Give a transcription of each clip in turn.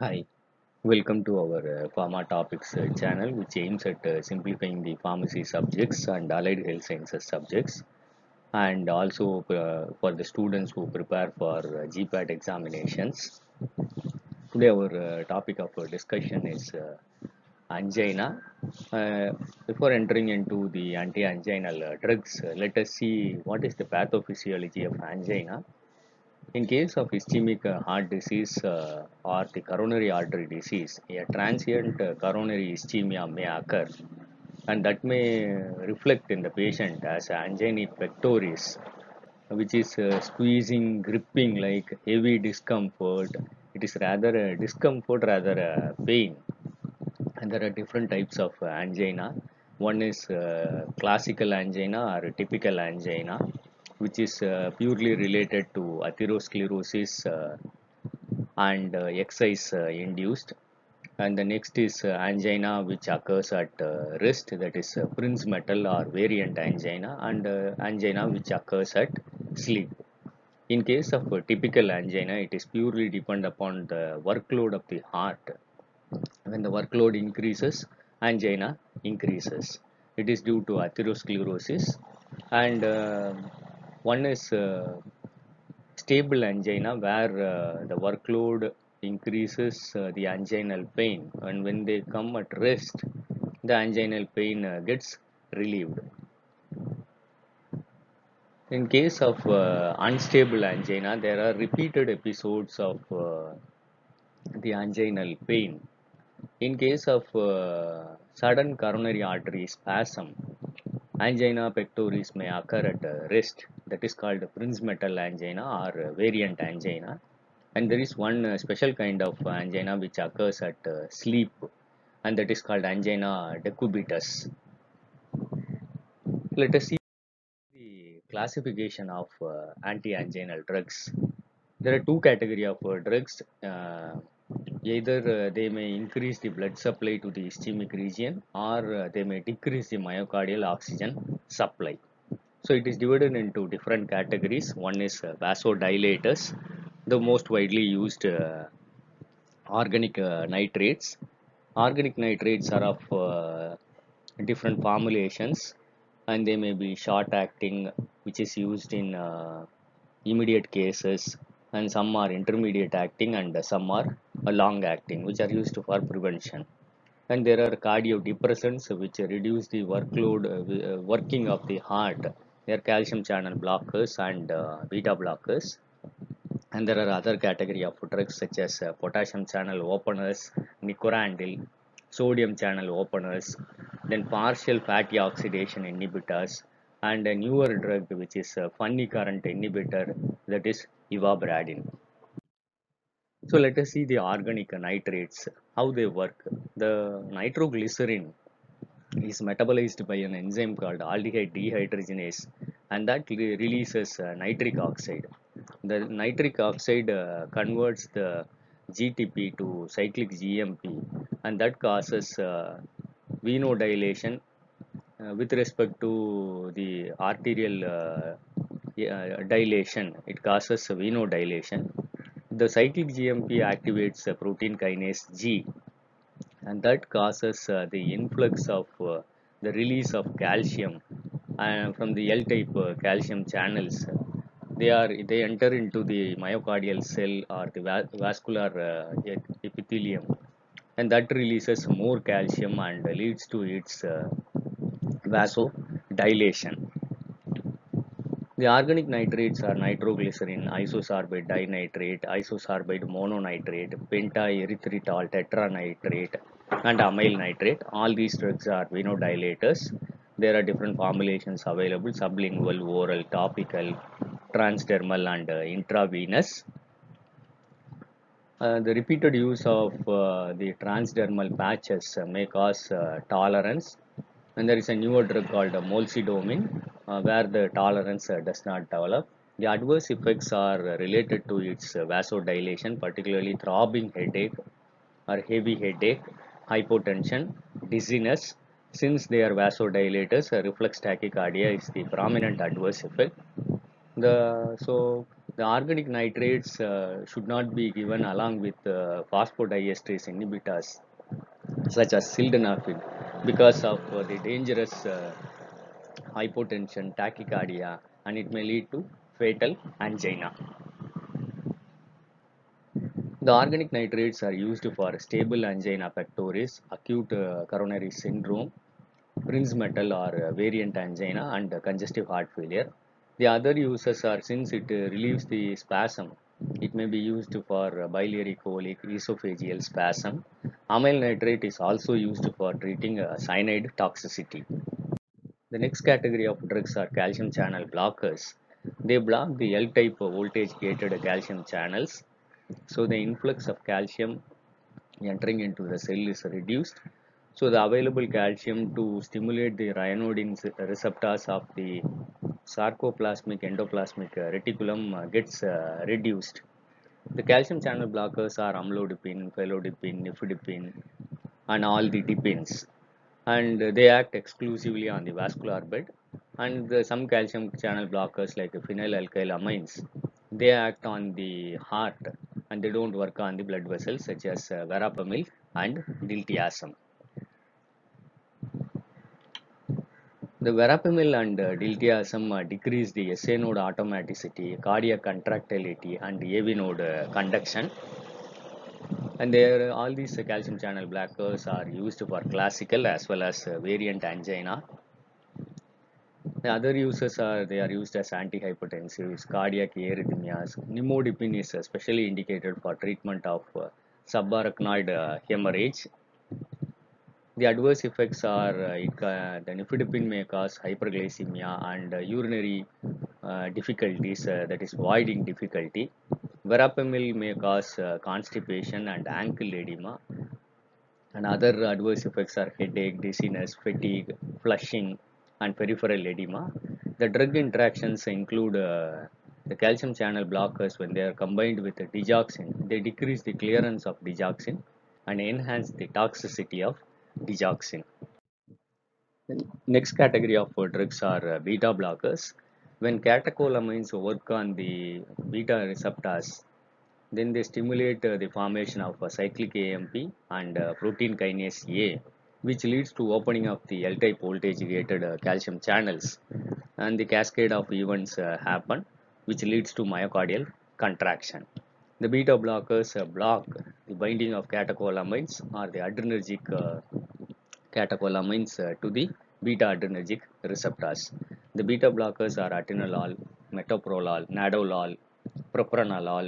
Hi, welcome to our uh, Pharma Topics uh, channel, which aims at uh, simplifying the pharmacy subjects and allied health sciences subjects, and also uh, for the students who prepare for uh, GPAT examinations. Today, our uh, topic of uh, discussion is angina. Before entering into the anti-anginal drugs, let us see what is the pathophysiology of angina. In case of ischemic uh, heart disease uh, or the coronary artery disease, a transient uh, coronary ischemia may occur and that may reflect in the patient as angina pectoris, which is uh, squeezing, gripping like heavy discomfort. It is rather a discomfort, rather a pain. And there are different types of angina. One is uh, classical angina or typical angina which is uh, purely related to atherosclerosis uh, and uh, exercise induced. And the next is angina which occurs at wrist that is uh, Prinzmetal or variant angina and angina which occurs at sleep. In case of typical angina it is purely depend upon the workload of the heart. When the workload increases angina increases. It is due to atherosclerosis. And uh, one is uh, stable angina where uh, the workload increases uh, the anginal pain and when they come at rest the anginal pain gets relieved. In case of uh, unstable angina there are repeated episodes of uh, the anginal pain. In case of uh, sudden coronary artery spasm angina pectoris may occur at rest that is called Prinzmetal angina or variant angina. And there is one special kind of angina which occurs at uh, sleep and that is called angina decubitus. Let us see the classification of uh, anti-anginal drugs. There are two category of uh, drugs. Either they may increase the blood supply to the ischemic region or they may decrease the myocardial oxygen supply so it is divided into different categories. One is uh, vasodilators the most widely used uh, organic uh, nitrates. Organic nitrates are of uh, different formulations and they may be short acting which is used in uh, immediate cases and some are intermediate acting and some are long acting which are used for prevention. And there are cardiodepressants which reduce the workload uh, working of the heart they are calcium channel blockers and uh, beta blockers. And there are other category of drugs such as uh, potassium channel openers nicorandil sodium channel openers then partial fatty oxidation inhibitors and a newer drug which is a funny current inhibitor that is ivabradine so let us see the organic nitrates how they work. The nitroglycerin is metabolized by an enzyme called aldehyde dehydrogenase and that releases uh, nitric oxide. The nitric oxide uh, converts the GTP to cyclic GMP and that causes uh, venodilation uh, with respect to the arterial uh, dilation. It causes venodilation. The cyclic GMP activates uh, protein kinase G and that causes uh, the influx of uh, the release of calcium uh, from the L-type uh, calcium channels. They are they enter into the myocardial cell or the va vascular epithelium. And that releases more calcium and leads to its vasodilation. The organic nitrates are nitroglycerin, isosorbide dinitrate, isosorbide mononitrate, pentaerythritol tetranitrate, and amyl nitrate. All these drugs are venodilators. There are different formulations available sublingual, oral, topical, transdermal, and uh, intravenous. Uh, the repeated use of uh, the transdermal patches may cause tolerance and there is a newer drug called uh, molsidomine uh, where the tolerance uh, does not develop. The adverse effects are related to its vasodilation, particularly throbbing headache or heavy headache, hypotension, dizziness. Since they are vasodilators, reflex tachycardia is the prominent adverse effect. The so The organic nitrates uh, should not be given along with uh, phosphodiesterase inhibitors such as sildenafil because of uh, the dangerous uh, hypotension, tachycardia and it may lead to fatal angina. The organic nitrates are used for stable angina pectoris, acute uh, coronary syndrome, Prinzmetal or uh, variant angina and congestive heart failure. The other uses are since it uh, relieves the spasm, it may be used for biliary colic, esophageal spasm. Amyl nitrate is also used for treating cyanide toxicity. The next category of drugs are calcium channel blockers. They block the L-type voltage gated calcium channels. So the influx of calcium entering into the cell is reduced. So the available calcium to stimulate the ryanodine receptors of the sarcoplasmic endoplasmic reticulum uh, gets uh, reduced. The calcium channel blockers are amlodipine, felodipine, nifedipine and all the dipines and they act exclusively on the vascular bed and the, some calcium channel blockers like phenylalkyl amines they act on the heart and they don't work on the blood vessels such as uh, verapamil and diltiazem. The verapamil and uh, diltiazem uh, decrease the SA node automaticity, cardiac contractility and AV node uh, conduction and there all these calcium channel blockers are used for classical as well as uh, variant angina the other uses are they are used as antihypertensives cardiac arrhythmias nimodipine is especially indicated for treatment of uh, subarachnoid uh, hemorrhage. The adverse effects are uh, it, the nifedipine may cause hyperglycemia and uh, urinary uh, difficulties uh, that is voiding difficulty. Verapamil may cause constipation and ankle edema. And other adverse effects are headache dizziness fatigue flushing and peripheral edema. The drug interactions include uh, the calcium channel blockers when they are combined with the digoxin. They decrease the clearance of digoxin and enhance the toxicity of digoxin. The next category of uh, drugs are uh, beta blockers. When catecholamines work on the beta receptors then they stimulate uh, the formation of uh, cyclic AMP and protein kinase A which leads to opening of the L-type voltage gated uh, calcium channels and the cascade of events uh, happen which leads to myocardial contraction. The beta blockers uh, block the binding of catecholamines or the adrenergic uh, catecholamines uh, to the beta adrenergic receptors. The beta blockers are atenolol, metoprolol, nadolol, propranolol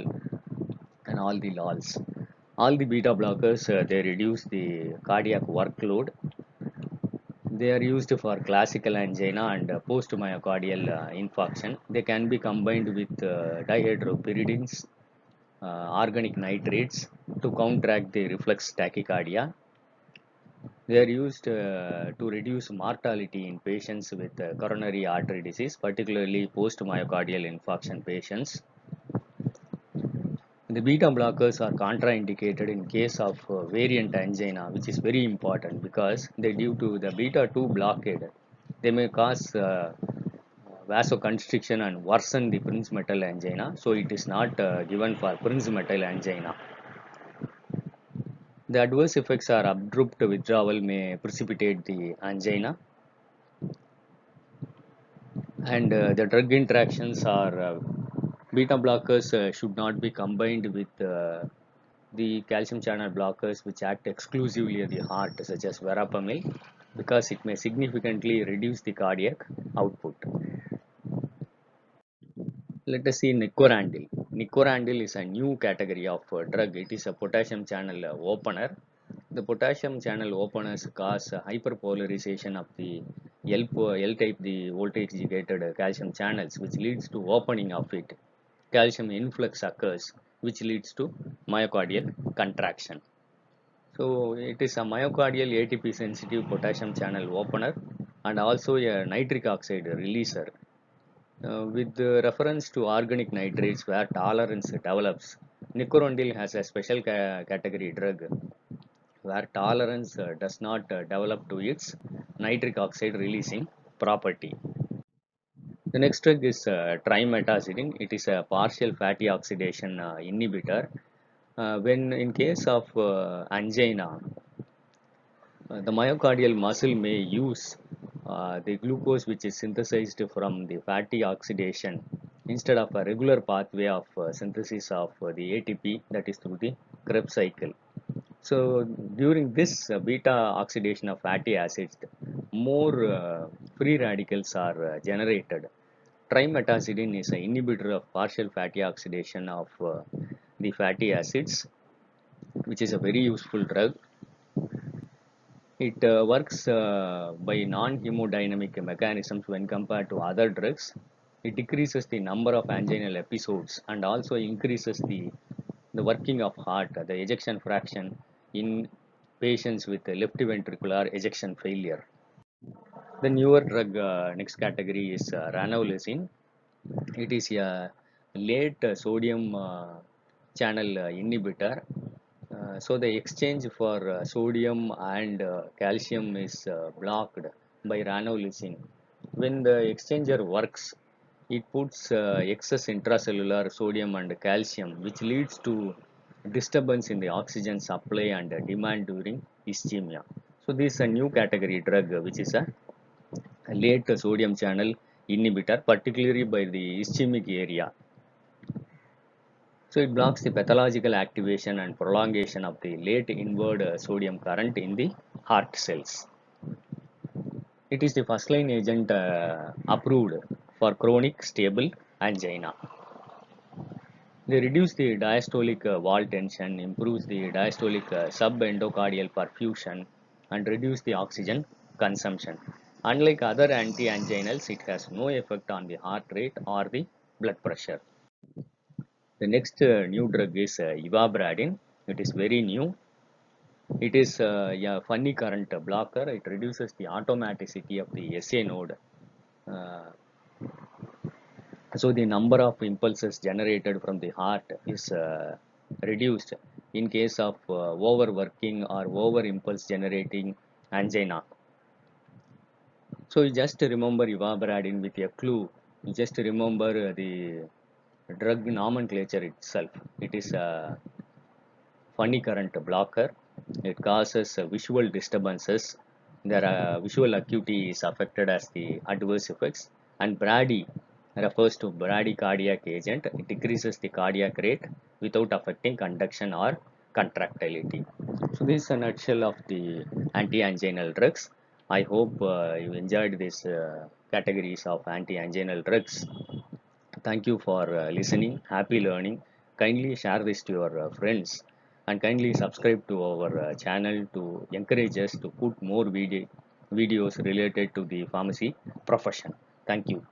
and all the lols. All the beta blockers uh, they reduce the cardiac workload. They are used for classical angina and uh, post-myocardial uh, infarction. They can be combined with uh, dihydropyridines, organic nitrates to counteract the reflex tachycardia. They are used uh, to reduce mortality in patients with uh, coronary artery disease, particularly post-myocardial infarction patients. The beta blockers are contraindicated in case of uh, variant angina, which is very important because they due to the beta 2 blockade, they may cause uh, vasoconstriction and worsen the Prinzmetal angina. So it is not uh, given for Prinzmetal angina. The adverse effects are abrupt withdrawal may precipitate the angina and uh, the drug interactions are uh, beta blockers uh, should not be combined with uh, the calcium channel blockers which act exclusively at the heart such as verapamil because it may significantly reduce the cardiac output. Let us see nicorandil. Nicorandil is a new category of uh, drug. It is a potassium channel uh, opener. The potassium channel openers cause uh, hyperpolarization of the L, L type the voltage gated uh, calcium channels which leads to opening of it. Calcium influx occurs which leads to myocardial contraction. So it is a myocardial ATP sensitive potassium channel opener and also a nitric oxide releaser. Uh, with reference to organic nitrates where tolerance develops, nicorandil has a special ca category drug where tolerance uh, does not uh, develop to its nitric oxide releasing property. The next drug is uh. It is a partial fatty oxidation uh, inhibitor. Uh, when in case of uh, angina, uh, the myocardial muscle may use uh, the glucose which is synthesized from the fatty oxidation instead of a regular pathway of synthesis of the ATP that is through the Krebs cycle. So during this beta oxidation of fatty acids, more free radicals are generated. Trimetazidine is an inhibitor of partial fatty oxidation of uh, the fatty acids, which is a very useful drug. It uh, works uh, by non-hemodynamic mechanisms when compared to other drugs. It decreases the number of anginal episodes and also increases the the working of heart, the ejection fraction in patients with left ventricular ejection failure. The newer drug uh, next category is uh. It is a late sodium uh, channel uh, inhibitor. Uh, so the exchange for sodium and calcium is blocked by ranolazine. When the exchanger works, it puts excess intracellular sodium and calcium, which leads to disturbance in the oxygen supply and demand during ischemia. So this is a new category drug, which is a late sodium channel inhibitor, particularly by the ischemic area. So it blocks the pathological activation and prolongation of the late inward sodium current in the heart cells. It is the first line agent uh, approved for chronic stable angina. They reduce the diastolic uh, wall tension, improves the diastolic uh, subendocardial perfusion, and reduce the oxygen consumption. Unlike other anti-anginals, it has no effect on the heart rate or the blood pressure. The next uh, new drug is uh. It is very new. It is uh, a funny current blocker. It reduces the automaticity of the SA node. Uh, so the number of impulses generated from the heart is uh, reduced in case of uh, overworking or over impulse generating angina. So you just remember ivabradine with a clue. You just remember the drug nomenclature itself. It is a funny current blocker. It causes visual disturbances. Their visual acuity is affected as the adverse effects. And Brady refers to bradycardiac agent. It decreases the cardiac rate without affecting conduction or contractility. So this is a nutshell of the anti-anginal drugs. I hope uh, you enjoyed these uh, categories of anti-anginal drugs. Thank you for uh, listening. Happy learning. Kindly share this to your uh, friends and kindly subscribe to our uh, channel to encourage us to put more video videos related to the pharmacy profession. Thank you.